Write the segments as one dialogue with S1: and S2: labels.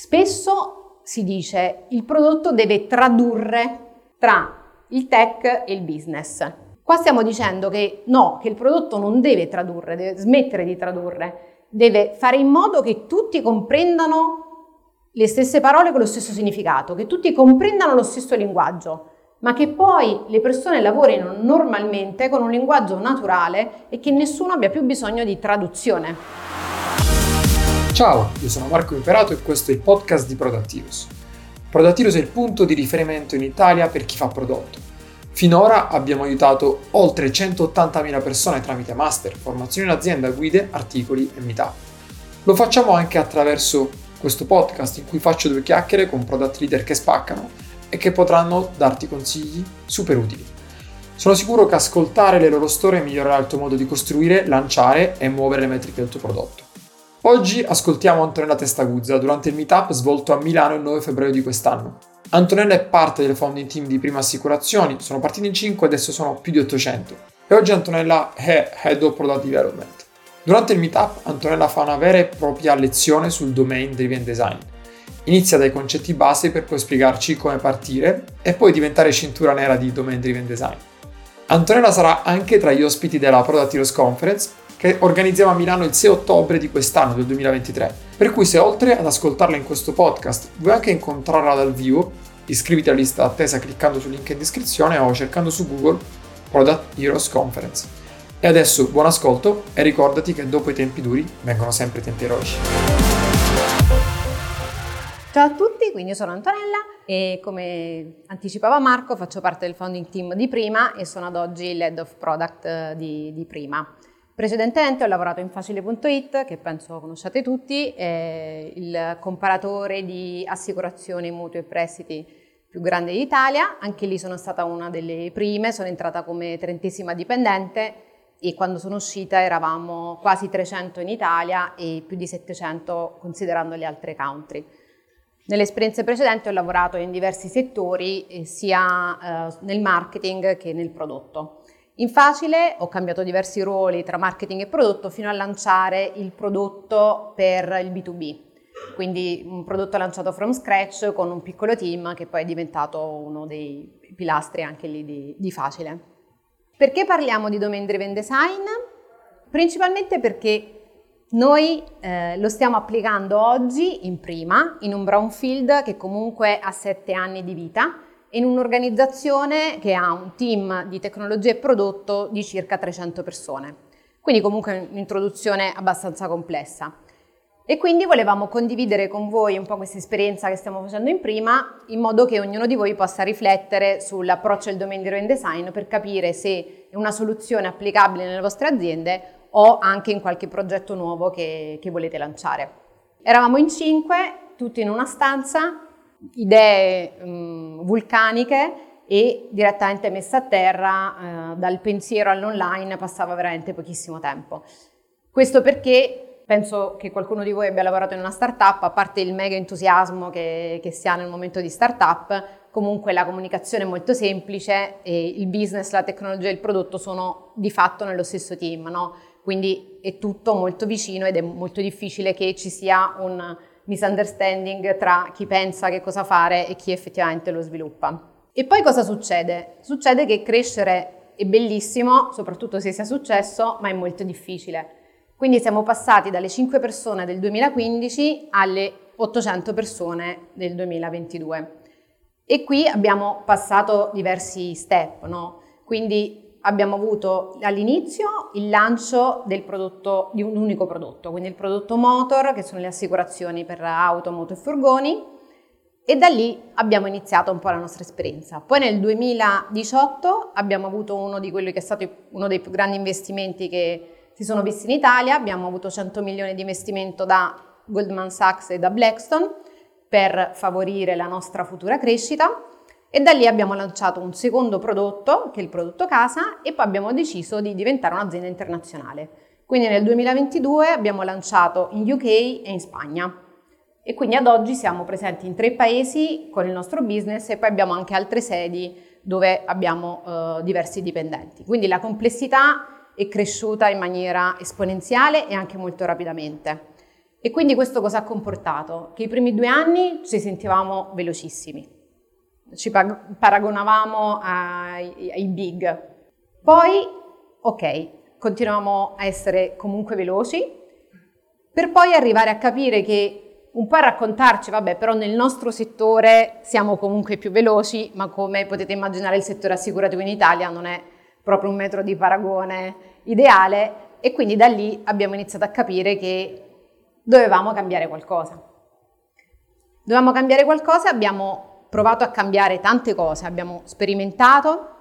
S1: Spesso si dice il prodotto deve tradurre tra il tech e il business. Qua stiamo dicendo che no, che il prodotto non deve tradurre, deve smettere di tradurre, deve fare in modo che tutti comprendano le stesse parole con lo stesso significato, che tutti comprendano lo stesso linguaggio, ma che poi le persone lavorino normalmente con un linguaggio naturale e che nessuno abbia più bisogno di traduzione.
S2: Ciao, io sono Marco Imperato e questo è il podcast di Productivus. Productivus è il punto di riferimento in Italia per chi fa prodotto. Finora abbiamo aiutato oltre 180.000 persone tramite master, formazioni in azienda, guide, articoli e meetup. Lo facciamo anche attraverso questo podcast in cui faccio due chiacchiere con product leader che spaccano e che potranno darti consigli super utili. Sono sicuro che ascoltare le loro storie migliorerà il tuo modo di costruire, lanciare e muovere le metriche del tuo prodotto. Oggi ascoltiamo Antonella Testaguzza durante il meetup svolto a Milano il 9 febbraio di quest'anno. Antonella è parte del founding team di Prima Assicurazioni, sono partiti in 5 e adesso sono più di 800. E oggi Antonella è Head of Product Development. Durante il meetup Antonella fa una vera e propria lezione sul domain driven design. Inizia dai concetti base per poi spiegarci come partire e poi diventare cintura nera di domain driven design. Antonella sarà anche tra gli ospiti della Product Heroes Conference che organizziamo a Milano il 6 ottobre di quest'anno, del 2023. Per cui se oltre ad ascoltarla in questo podcast vuoi anche incontrarla dal vivo, iscriviti alla lista attesa cliccando sul link in descrizione o cercando su Google Product Heroes Conference. E adesso buon ascolto e ricordati che dopo i tempi duri vengono sempre tempi eroici.
S1: Ciao a tutti, quindi io sono Antonella e come anticipava Marco faccio parte del founding team di Prima e sono ad oggi l'head of product eh, di, di Prima. Precedentemente ho lavorato in Facile.it, che penso conosciate tutti, il comparatore di assicurazioni, mutui e prestiti più grande d'Italia. Anche lì sono stata una delle prime, sono entrata come trentesima dipendente e quando sono uscita eravamo quasi 300 in Italia e più di 700 considerando le altre country. Nelle esperienze precedenti ho lavorato in diversi settori, eh, sia eh, nel marketing che nel prodotto. In Facile ho cambiato diversi ruoli tra marketing e prodotto fino a lanciare il prodotto per il B2B, quindi un prodotto lanciato from scratch con un piccolo team che poi è diventato uno dei pilastri anche lì di, di Facile. Perché parliamo di domain driven design? Principalmente perché noi eh, lo stiamo applicando oggi in prima, in un brownfield che comunque ha sette anni di vita, in un'organizzazione che ha un team di tecnologia e prodotto di circa 300 persone. Quindi comunque un'introduzione abbastanza complessa. E quindi volevamo condividere con voi un po' questa esperienza che stiamo facendo in prima, in modo che ognuno di voi possa riflettere sull'approccio del domain driven design per capire se è una soluzione applicabile nelle vostre aziende o anche in qualche progetto nuovo che, che volete lanciare. Eravamo in cinque, tutti in una stanza, idee um, vulcaniche e direttamente messa a terra, eh, dal pensiero all'online passava veramente pochissimo tempo. Questo perché penso che qualcuno di voi abbia lavorato in una startup, a parte il mega entusiasmo che, che si ha nel momento di startup, comunque la comunicazione è molto semplice e il business, la tecnologia e il prodotto sono di fatto nello stesso team, no? quindi è tutto molto vicino ed è molto difficile che ci sia un misunderstanding tra chi pensa che cosa fare e chi effettivamente lo sviluppa. E poi cosa succede? Succede che crescere è bellissimo, soprattutto se sia successo, ma è molto difficile quindi siamo passati dalle 5 persone del 2015 alle 800 persone del 2022. E qui abbiamo passato diversi step, no? Quindi abbiamo avuto all'inizio il lancio prodotto, di un unico prodotto, quindi il prodotto motor, che sono le assicurazioni per auto, moto e furgoni, e da lì abbiamo iniziato un po' la nostra esperienza. Poi nel 2018 abbiamo avuto uno di quelli che è stato uno dei più grandi investimenti che si sono visti in Italia, abbiamo avuto 100 milioni di investimento da Goldman Sachs e da Blackstone per favorire la nostra futura crescita e da lì abbiamo lanciato un secondo prodotto, che è il prodotto casa, e poi abbiamo deciso di diventare un'azienda internazionale. Quindi nel 2022 abbiamo lanciato in UK e in Spagna. E quindi ad oggi siamo presenti in tre paesi con il nostro business e poi abbiamo anche altre sedi dove abbiamo eh, diversi dipendenti. Quindi la complessità è cresciuta in maniera esponenziale e anche molto rapidamente. E quindi questo cosa ha comportato? Che i primi due anni ci sentivamo velocissimi, ci paragonavamo ai, ai big. Poi, ok, continuavamo a essere comunque veloci, per poi arrivare a capire che un po' a raccontarci, vabbè, però nel nostro settore siamo comunque più veloci, ma come potete immaginare il settore assicurativo in Italia non è proprio un metro di paragone ideale e quindi da lì abbiamo iniziato a capire che dovevamo cambiare qualcosa. Dovevamo cambiare qualcosa, abbiamo provato a cambiare tante cose, abbiamo sperimentato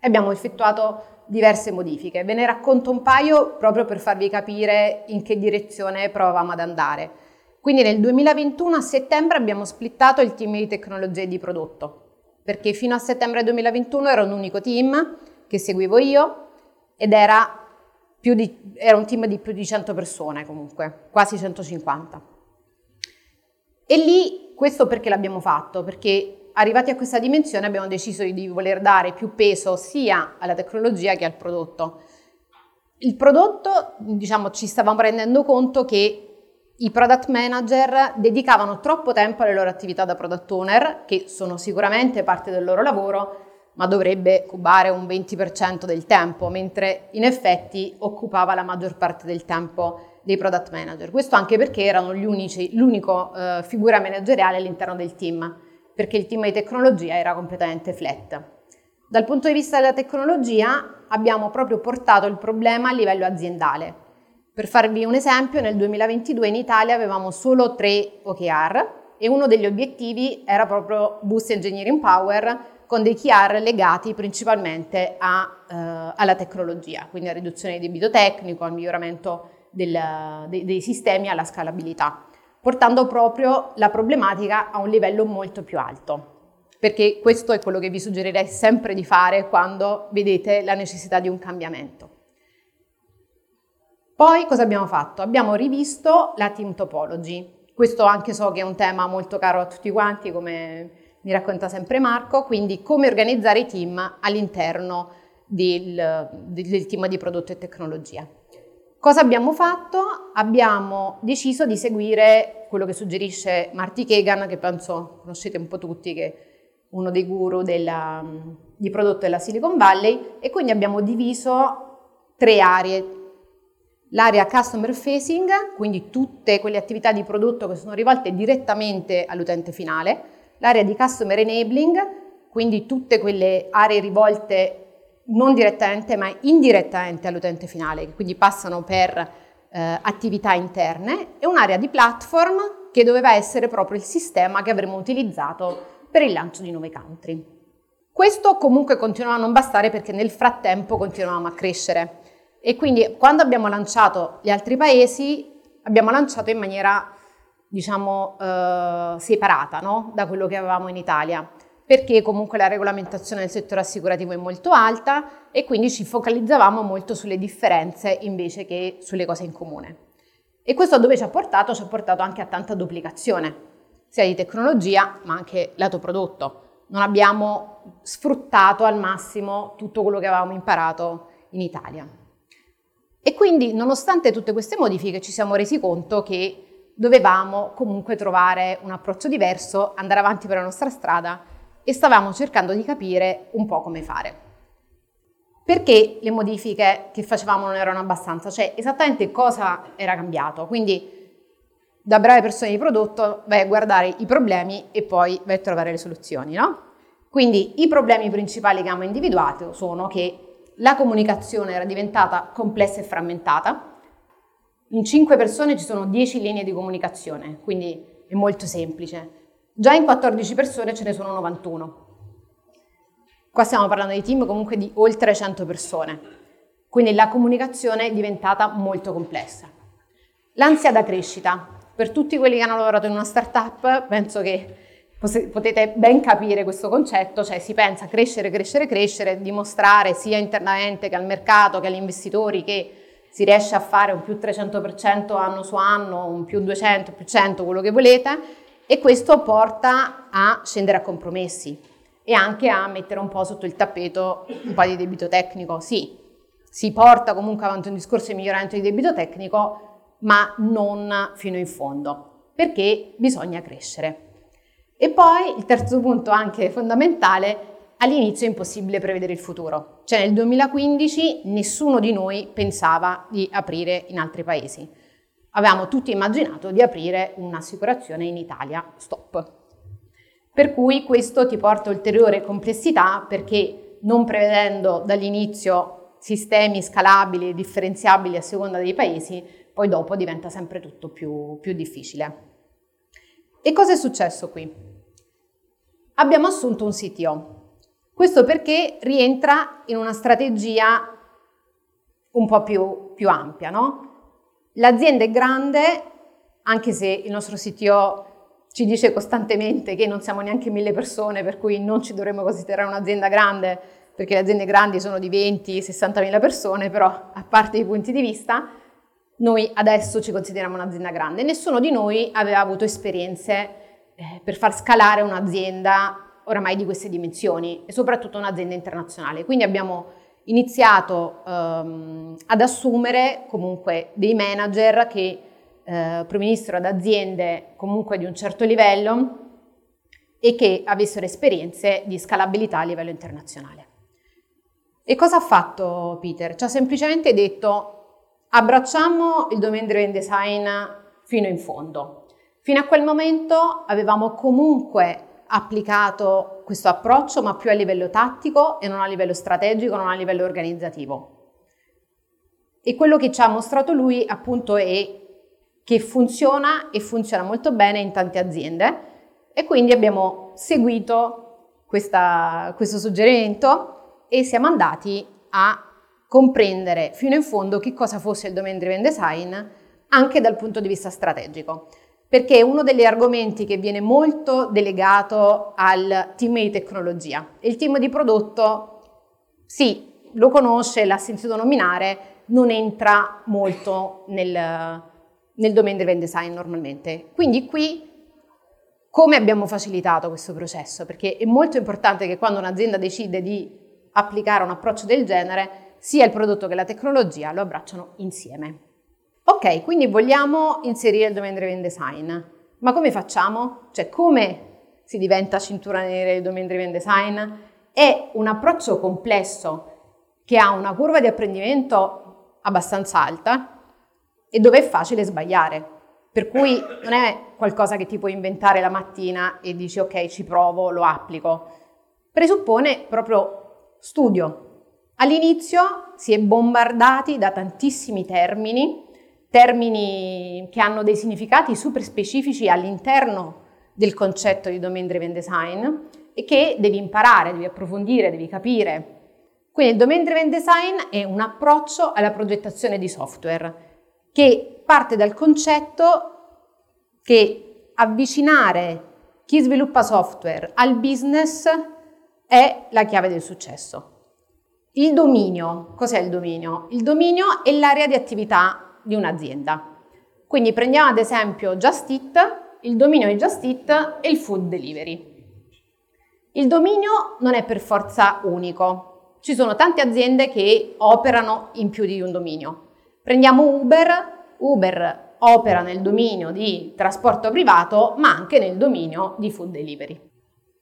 S1: e abbiamo effettuato diverse modifiche. Ve ne racconto un paio proprio per farvi capire in che direzione provavamo ad andare. Quindi nel 2021 a settembre abbiamo splittato il team di tecnologia e di prodotto, perché fino a settembre 2021 era un unico team che seguivo io ed era di, era un team di più di 100 persone comunque, quasi 150. E lì questo perché l'abbiamo fatto? Perché arrivati a questa dimensione abbiamo deciso di voler dare più peso sia alla tecnologia che al prodotto. Il prodotto, diciamo, ci stavamo rendendo conto che i product manager dedicavano troppo tempo alle loro attività da product owner, che sono sicuramente parte del loro lavoro, ma dovrebbe cubare un 20% del tempo, mentre in effetti occupava la maggior parte del tempo dei product manager. Questo anche perché erano unici, l'unico eh, figura manageriale all'interno del team, perché il team di tecnologia era completamente flat. Dal punto di vista della tecnologia abbiamo proprio portato il problema a livello aziendale. Per farvi un esempio, nel 2022 in Italia avevamo solo tre OKR e uno degli obiettivi era proprio Boost Engineering Power, con dei QR legati principalmente a, eh, alla tecnologia, quindi a riduzione di debito tecnico, al miglioramento del, dei, dei sistemi, alla scalabilità, portando proprio la problematica a un livello molto più alto perché questo è quello che vi suggerirei sempre di fare quando vedete la necessità di un cambiamento. Poi cosa abbiamo fatto? Abbiamo rivisto la team topology. Questo anche so che è un tema molto caro a tutti quanti, come mi racconta sempre Marco, quindi come organizzare i team all'interno del, del team di prodotto e tecnologia. Cosa abbiamo fatto? Abbiamo deciso di seguire quello che suggerisce Marty Kagan, che penso conoscete un po' tutti, che è uno dei guru della, di prodotto della Silicon Valley, e quindi abbiamo diviso tre aree. L'area customer facing, quindi tutte quelle attività di prodotto che sono rivolte direttamente all'utente finale, l'area di customer enabling, quindi tutte quelle aree rivolte non direttamente ma indirettamente all'utente finale, che quindi passano per eh, attività interne, e un'area di platform che doveva essere proprio il sistema che avremmo utilizzato per il lancio di nuovi country. Questo comunque continuava a non bastare perché nel frattempo continuavamo a crescere e quindi quando abbiamo lanciato gli altri paesi abbiamo lanciato in maniera diciamo, eh, separata no? da quello che avevamo in Italia, perché comunque la regolamentazione del settore assicurativo è molto alta e quindi ci focalizzavamo molto sulle differenze invece che sulle cose in comune. E questo dove ci ha portato? Ci ha portato anche a tanta duplicazione, sia di tecnologia ma anche lato prodotto. Non abbiamo sfruttato al massimo tutto quello che avevamo imparato in Italia. E quindi, nonostante tutte queste modifiche, ci siamo resi conto che dovevamo comunque trovare un approccio diverso, andare avanti per la nostra strada e stavamo cercando di capire un po' come fare. Perché le modifiche che facevamo non erano abbastanza? Cioè esattamente cosa era cambiato? Quindi da brave persone di prodotto vai a guardare i problemi e poi vai a trovare le soluzioni, no? Quindi i problemi principali che abbiamo individuato sono che la comunicazione era diventata complessa e frammentata, in 5 persone ci sono 10 linee di comunicazione, quindi è molto semplice. Già in 14 persone ce ne sono 91. Qua stiamo parlando di team comunque di oltre 100 persone, quindi la comunicazione è diventata molto complessa. L'ansia da crescita. Per tutti quelli che hanno lavorato in una startup, penso che potete ben capire questo concetto, cioè si pensa a crescere, crescere, crescere, dimostrare sia internamente che al mercato che agli investitori che si riesce a fare un più 300% anno su anno, un più 200, più 100, quello che volete, e questo porta a scendere a compromessi e anche a mettere un po' sotto il tappeto un po' di debito tecnico. Sì, si porta comunque avanti un discorso di miglioramento di debito tecnico, ma non fino in fondo, perché bisogna crescere. E poi il terzo punto anche fondamentale, all'inizio è impossibile prevedere il futuro. Cioè nel 2015 nessuno di noi pensava di aprire in altri paesi. Avevamo tutti immaginato di aprire un'assicurazione in Italia, stop. Per cui questo ti porta ulteriore complessità perché non prevedendo dall'inizio sistemi scalabili e differenziabili a seconda dei paesi, poi dopo diventa sempre tutto più, più difficile. E cosa è successo qui? Abbiamo assunto un CTO. Questo perché rientra in una strategia un po' più, più ampia, no? L'azienda è grande, anche se il nostro CTO ci dice costantemente che non siamo neanche mille persone, per cui non ci dovremmo considerare un'azienda grande, perché le aziende grandi sono di 20-60 mila persone, però a parte i punti di vista, noi adesso ci consideriamo un'azienda grande. Nessuno di noi aveva avuto esperienze eh, per far scalare un'azienda oramai di queste dimensioni e soprattutto un'azienda internazionale. Quindi abbiamo iniziato ehm, ad assumere comunque dei manager che eh, provenissero ad aziende comunque di un certo livello e che avessero esperienze di scalabilità a livello internazionale. E cosa ha fatto Peter? Ci ha semplicemente detto abbracciamo il domain driven design fino in fondo. Fino a quel momento avevamo comunque applicato questo approccio, ma più a livello tattico e non a livello strategico, non a livello organizzativo. E quello che ci ha mostrato lui appunto è che funziona e funziona molto bene in tante aziende e quindi abbiamo seguito questa, questo suggerimento e siamo andati a comprendere fino in fondo che cosa fosse il domain driven design anche dal punto di vista strategico perché è uno degli argomenti che viene molto delegato al team di tecnologia. Il team di prodotto, sì, lo conosce, l'ha sentito nominare, non entra molto nel, nel domain driven design normalmente. Quindi qui come abbiamo facilitato questo processo? Perché è molto importante che quando un'azienda decide di applicare un approccio del genere, sia il prodotto che la tecnologia lo abbracciano insieme. Ok, quindi vogliamo inserire il domain driven design, ma come facciamo? Cioè come si diventa cintura nera del domain driven design? È un approccio complesso che ha una curva di apprendimento abbastanza alta e dove è facile sbagliare. Per cui non è qualcosa che ti puoi inventare la mattina e dici ok, ci provo, lo applico. Presuppone proprio studio. All'inizio si è bombardati da tantissimi termini termini che hanno dei significati super specifici all'interno del concetto di domain driven design e che devi imparare, devi approfondire, devi capire. Quindi il domain driven design è un approccio alla progettazione di software che parte dal concetto che avvicinare chi sviluppa software al business è la chiave del successo. Il dominio, cos'è il dominio? Il dominio è l'area di attività di un'azienda. Quindi prendiamo ad esempio Just Eat, il dominio di Just Eat e il food delivery. Il dominio non è per forza unico, ci sono tante aziende che operano in più di un dominio. Prendiamo Uber, Uber opera nel dominio di trasporto privato ma anche nel dominio di food delivery.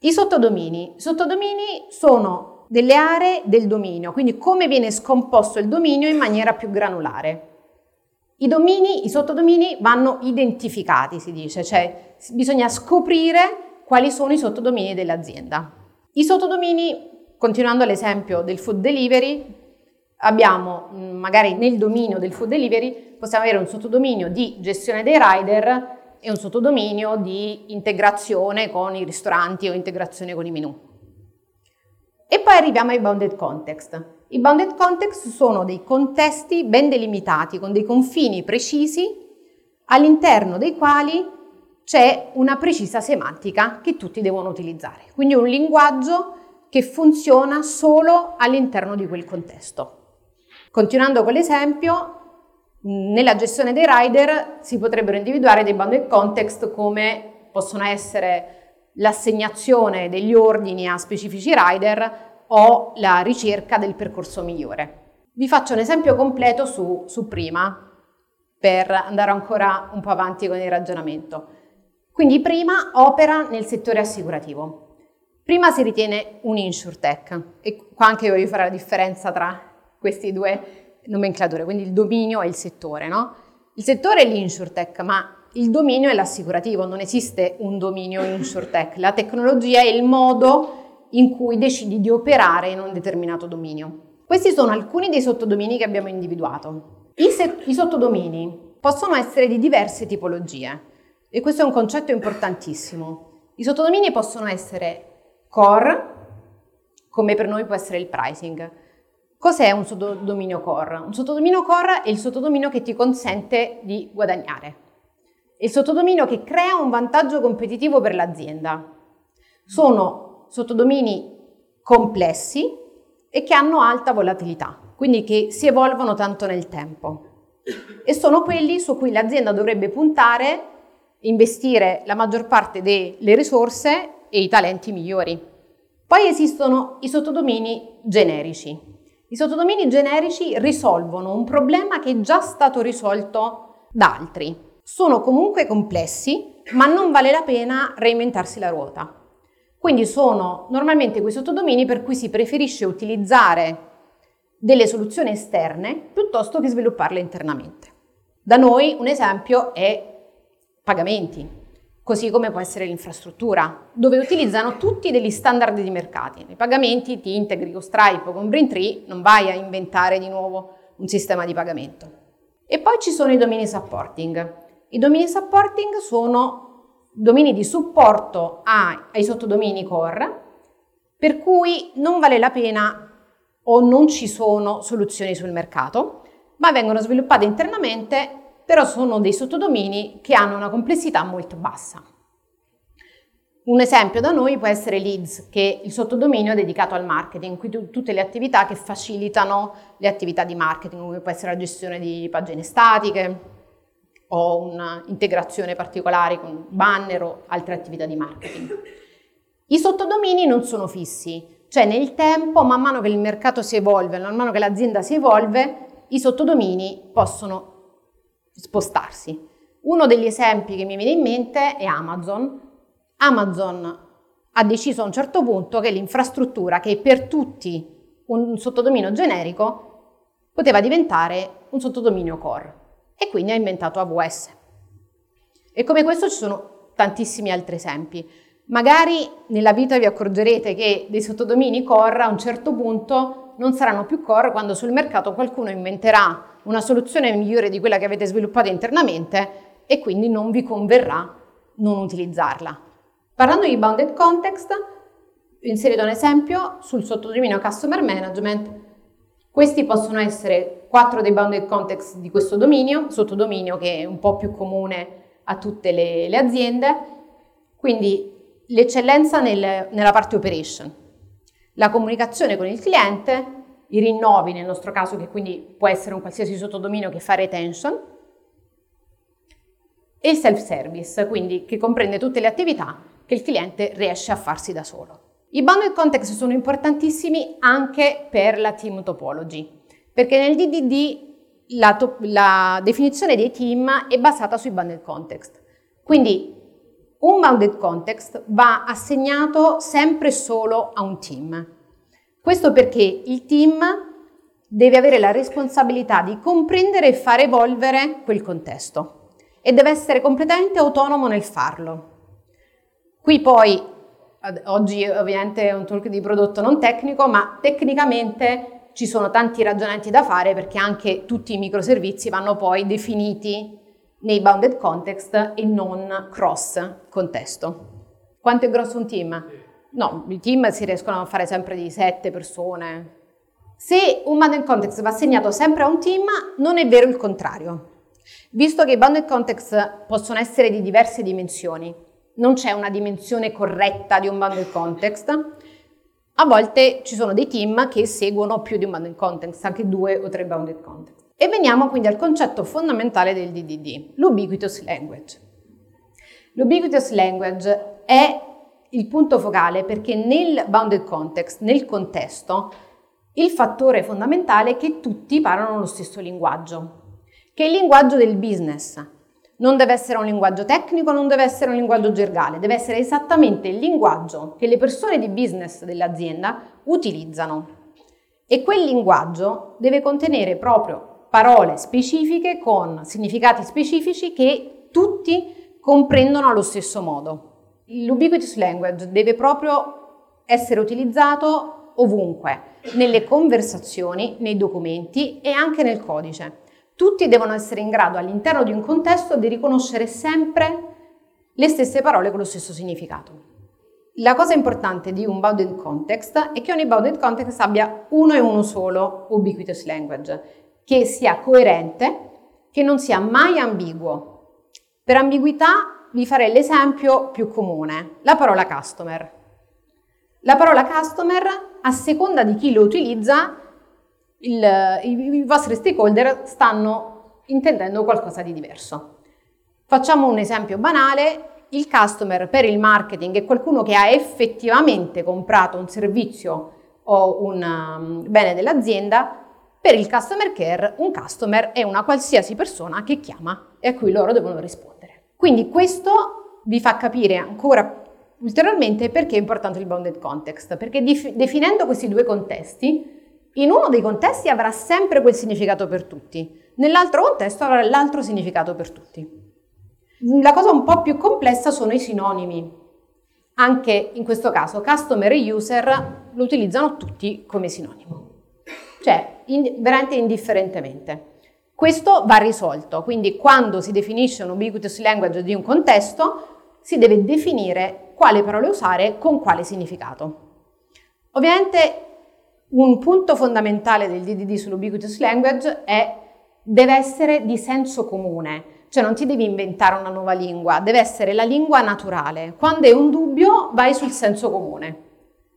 S1: I sottodomini. I sottodomini sono delle aree del dominio, quindi come viene scomposto il dominio in maniera più granulare. I domini, i sottodomini vanno identificati, si dice, cioè bisogna scoprire quali sono i sottodomini dell'azienda. I sottodomini, continuando l'esempio del food delivery, abbiamo mm, magari nel dominio del food delivery possiamo avere un sottodominio di gestione dei rider e un sottodominio di integrazione con i ristoranti o integrazione con i menu. E poi arriviamo ai bounded context. I bounded context sono dei contesti ben delimitati, con dei confini precisi, all'interno dei quali c'è una precisa semantica che tutti devono utilizzare. Quindi un linguaggio che funziona solo all'interno di quel contesto. Continuando con l'esempio, nella gestione dei rider si potrebbero individuare dei bounded context come possono essere l'assegnazione degli ordini a specifici rider o la ricerca del percorso migliore. Vi faccio un esempio completo su, su prima, per andare ancora un po' avanti con il ragionamento. Quindi prima opera nel settore assicurativo. Prima si ritiene un insurtech e qua anche voglio fare la differenza tra queste due nomenclature, quindi il dominio e il settore, no? Il settore è l'insurtech, ma il dominio è l'assicurativo, non esiste un dominio insurtech. La tecnologia è il modo in cui decidi di operare in un determinato dominio. Questi sono alcuni dei sottodomini che abbiamo individuato. I, se- i sottodomini possono essere di diverse tipologie e questo è un concetto importantissimo. I sottodomini possono essere core, come per noi può essere il pricing. Cos'è un sottodominio core? Un sottodominio core è il sottodominio che ti consente di guadagnare il sottodominio che crea un vantaggio competitivo per l'azienda. Sono sottodomini complessi e che hanno alta volatilità, quindi che si evolvono tanto nel tempo. E sono quelli su cui l'azienda dovrebbe puntare, investire la maggior parte delle risorse e i talenti migliori. Poi esistono i sottodomini generici. I sottodomini generici risolvono un problema che è già stato risolto da altri sono comunque complessi, ma non vale la pena reinventarsi la ruota. Quindi sono normalmente quei sottodomini per cui si preferisce utilizzare delle soluzioni esterne piuttosto che svilupparle internamente. Da noi un esempio è pagamenti, così come può essere l'infrastruttura, dove utilizzano tutti degli standard di mercati. Nei pagamenti ti integri con Stripe o con Braintree, non vai a inventare di nuovo un sistema di pagamento. E poi ci sono i domini supporting, i domini supporting sono domini di supporto ai sottodomini core, per cui non vale la pena o non ci sono soluzioni sul mercato, ma vengono sviluppate internamente, però sono dei sottodomini che hanno una complessità molto bassa. Un esempio da noi può essere Leads, che è il sottodominio dedicato al marketing, quindi tutte le attività che facilitano le attività di marketing, come può essere la gestione di pagine statiche, o un'integrazione particolare con banner o altre attività di marketing. I sottodomini non sono fissi, cioè nel tempo, man mano che il mercato si evolve, man mano che l'azienda si evolve, i sottodomini possono spostarsi. Uno degli esempi che mi viene in mente è Amazon. Amazon ha deciso a un certo punto che l'infrastruttura, che è per tutti un sottodominio generico, poteva diventare un sottodominio core e quindi ha inventato AWS. E come questo ci sono tantissimi altri esempi. Magari nella vita vi accorgerete che dei sottodomini core a un certo punto non saranno più core quando sul mercato qualcuno inventerà una soluzione migliore di quella che avete sviluppato internamente e quindi non vi converrà non utilizzarla. Parlando di bounded context, inserito un esempio sul sottodominio customer management questi possono essere quattro dei bounded context di questo dominio, sottodominio che è un po' più comune a tutte le, le aziende, quindi l'eccellenza nel, nella parte operation, la comunicazione con il cliente, i rinnovi nel nostro caso che quindi può essere un qualsiasi sottodominio che fa retention, e il self-service, quindi che comprende tutte le attività che il cliente riesce a farsi da solo. I bounded context sono importantissimi anche per la team topology, perché nel DDD la, to- la definizione dei team è basata sui bounded context. Quindi un bounded context va assegnato sempre solo a un team. Questo perché il team deve avere la responsabilità di comprendere e far evolvere quel contesto e deve essere completamente autonomo nel farlo. Qui poi Oggi ovviamente è un talk di prodotto non tecnico, ma tecnicamente ci sono tanti ragionamenti da fare perché anche tutti i microservizi vanno poi definiti nei bounded context e non cross contesto. Quanto è grosso un team? No, i team si riescono a fare sempre di sette persone. Se un bounded context va assegnato sempre a un team, non è vero il contrario. Visto che i bounded context possono essere di diverse dimensioni, non c'è una dimensione corretta di un bundle context. A volte ci sono dei team che seguono più di un bundle context, anche due o tre bounded context. E veniamo quindi al concetto fondamentale del DDD, l'ubiquitous language. L'ubiquitous language è il punto focale perché nel bounded context, nel contesto, il fattore fondamentale è che tutti parlano lo stesso linguaggio. che è il linguaggio del business. Non deve essere un linguaggio tecnico, non deve essere un linguaggio gergale, deve essere esattamente il linguaggio che le persone di business dell'azienda utilizzano. E quel linguaggio deve contenere proprio parole specifiche con significati specifici che tutti comprendono allo stesso modo. L'ubiquitous language deve proprio essere utilizzato ovunque, nelle conversazioni, nei documenti e anche nel codice. Tutti devono essere in grado all'interno di un contesto di riconoscere sempre le stesse parole con lo stesso significato. La cosa importante di un bounded context è che ogni bounded context abbia uno e uno solo ubiquitous language, che sia coerente, che non sia mai ambiguo. Per ambiguità vi farei l'esempio più comune, la parola customer. La parola customer, a seconda di chi lo utilizza, il, i, i vostri stakeholder stanno intendendo qualcosa di diverso. Facciamo un esempio banale, il customer per il marketing è qualcuno che ha effettivamente comprato un servizio o un um, bene dell'azienda, per il customer care un customer è una qualsiasi persona che chiama e a cui loro devono rispondere. Quindi questo vi fa capire ancora ulteriormente perché è importante il bounded context, perché dif- definendo questi due contesti in uno dei contesti avrà sempre quel significato per tutti, nell'altro contesto avrà l'altro significato per tutti. La cosa un po' più complessa sono i sinonimi. Anche in questo caso customer e user lo utilizzano tutti come sinonimo, cioè in, veramente indifferentemente. Questo va risolto, quindi quando si definisce un ubiquitous language di un contesto si deve definire quale parole usare con quale significato. Ovviamente un punto fondamentale del DDD sull'ubiquitous language è deve essere di senso comune, cioè non ti devi inventare una nuova lingua, deve essere la lingua naturale. Quando hai un dubbio vai sul senso comune.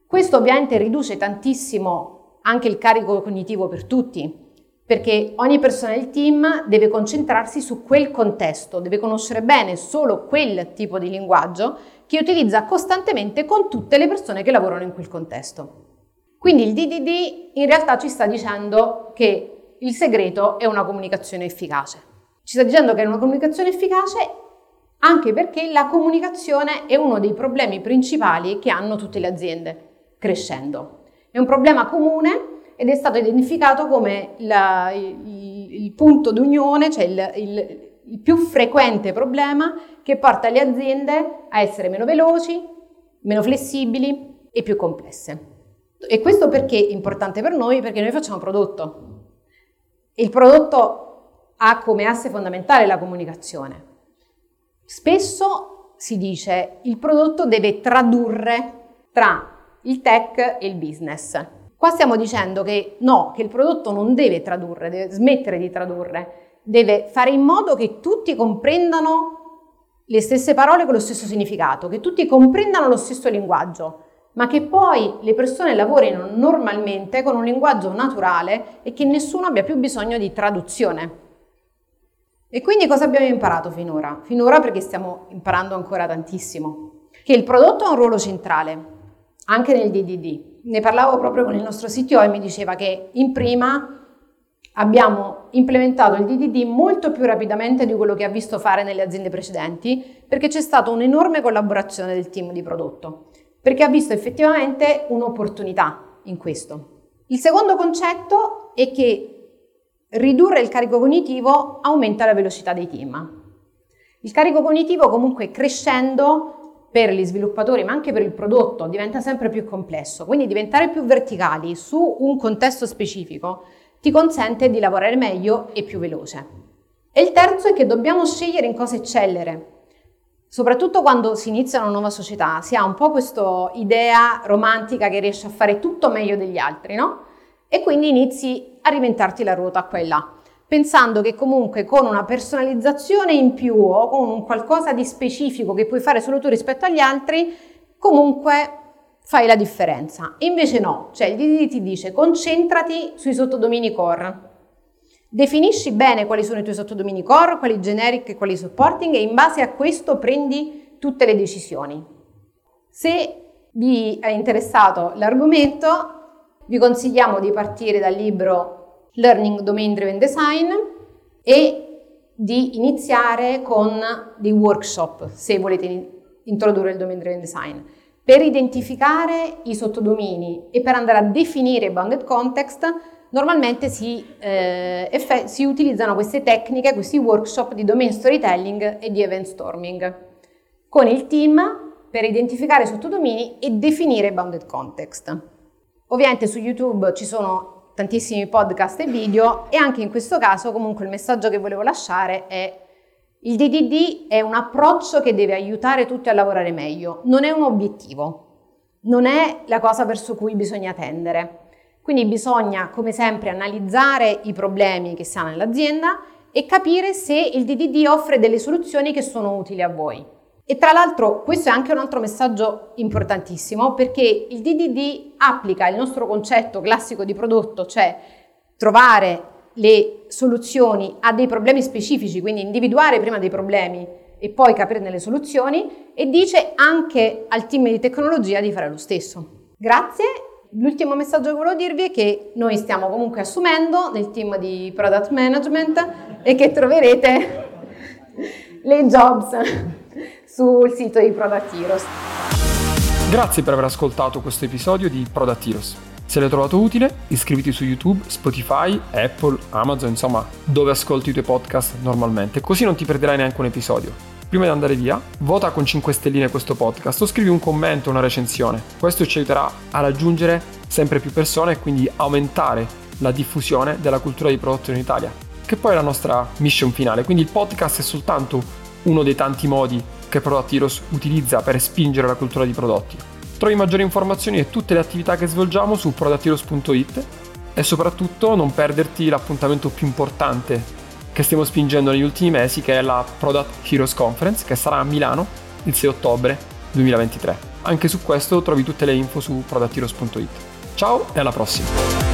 S1: Questo ovviamente riduce tantissimo anche il carico cognitivo per tutti, perché ogni persona del team deve concentrarsi su quel contesto, deve conoscere bene solo quel tipo di linguaggio che utilizza costantemente con tutte le persone che lavorano in quel contesto. Quindi il DDD in realtà ci sta dicendo che il segreto è una comunicazione efficace. Ci sta dicendo che è una comunicazione efficace anche perché la comunicazione è uno dei problemi principali che hanno tutte le aziende crescendo. È un problema comune ed è stato identificato come la, il, il, punto d'unione, cioè il, il, il più frequente problema che porta le aziende a essere meno veloci, meno flessibili e più complesse. E questo perché è importante per noi? Perché noi facciamo prodotto. Il prodotto ha come asse fondamentale la comunicazione. Spesso si dice il prodotto deve tradurre tra il tech e il business. Qua stiamo dicendo che no, che il prodotto non deve tradurre, deve smettere di tradurre, deve fare in modo che tutti comprendano le stesse parole con lo stesso significato, che tutti comprendano lo stesso linguaggio ma che poi le persone lavorino normalmente con un linguaggio naturale e che nessuno abbia più bisogno di traduzione. E quindi cosa abbiamo imparato finora? Finora perché stiamo imparando ancora tantissimo. Che il prodotto ha un ruolo centrale, anche nel DDD. Ne parlavo proprio con il nostro CTO e mi diceva che in prima abbiamo implementato il DDD molto più rapidamente di quello che ha visto fare nelle aziende precedenti perché c'è stata un'enorme collaborazione del team di prodotto perché ha visto effettivamente un'opportunità in questo. Il secondo concetto è che ridurre il carico cognitivo aumenta la velocità dei team. Il carico cognitivo comunque crescendo per gli sviluppatori ma anche per il prodotto diventa sempre più complesso, quindi diventare più verticali su un contesto specifico ti consente di lavorare meglio e più veloce. E il terzo è che dobbiamo scegliere in cosa eccellere, Soprattutto quando si inizia una nuova società, si ha un po' questa idea romantica che riesce a fare tutto meglio degli altri, no? E quindi inizi a riventarti la ruota qua e pensando che comunque con una personalizzazione in più o con un qualcosa di specifico che puoi fare solo tu rispetto agli altri, comunque fai la differenza. Invece no, cioè il DDD ti dice concentrati sui sottodomini core, Definisci bene quali sono i tuoi sottodomini core, quali generic e quali supporting e in base a questo prendi tutte le decisioni. Se vi è interessato l'argomento, vi consigliamo di partire dal libro Learning Domain Driven Design e di iniziare con dei workshop, se volete introdurre il domain driven design, per identificare i sottodomini e per andare a definire bounded context, normalmente si, eh, effe- si utilizzano queste tecniche, questi workshop di domain storytelling e di event storming con il team per identificare sottodomini e definire bounded context. Ovviamente su YouTube ci sono tantissimi podcast e video e anche in questo caso comunque il messaggio che volevo lasciare è il DDD è un approccio che deve aiutare tutti a lavorare meglio, non è un obiettivo, non è la cosa verso cui bisogna tendere. Quindi bisogna, come sempre, analizzare i problemi che si hanno nell'azienda e capire se il DDD offre delle soluzioni che sono utili a voi. E tra l'altro questo è anche un altro messaggio importantissimo perché il DDD applica il nostro concetto classico di prodotto, cioè trovare le soluzioni a dei problemi specifici, quindi individuare prima dei problemi e poi capirne le soluzioni e dice anche al team di tecnologia di fare lo stesso. Grazie. L'ultimo messaggio che volevo dirvi è che noi stiamo comunque assumendo nel team di product management e che troverete le jobs sul sito di Product Heroes.
S2: Grazie per aver ascoltato questo episodio di Product Heroes. Se l'hai trovato utile, iscriviti su YouTube, Spotify, Apple, Amazon, insomma, dove ascolti i tuoi podcast normalmente, così non ti perderai neanche un episodio. Prima di andare via, vota con 5 stelline questo podcast o scrivi un commento, una recensione. Questo ci aiuterà a raggiungere sempre più persone e quindi aumentare la diffusione della cultura di prodotto in Italia, che poi è la nostra mission finale. Quindi il podcast è soltanto uno dei tanti modi che Product Heroes utilizza per spingere la cultura di prodotti. Trovi maggiori informazioni e tutte le attività che svolgiamo su productheroes.it e soprattutto non perderti l'appuntamento più importante che stiamo spingendo negli ultimi mesi che è la Product Heroes Conference che sarà a Milano il 6 ottobre 2023. Anche su questo trovi tutte le info su productheroes.it. Ciao e alla prossima!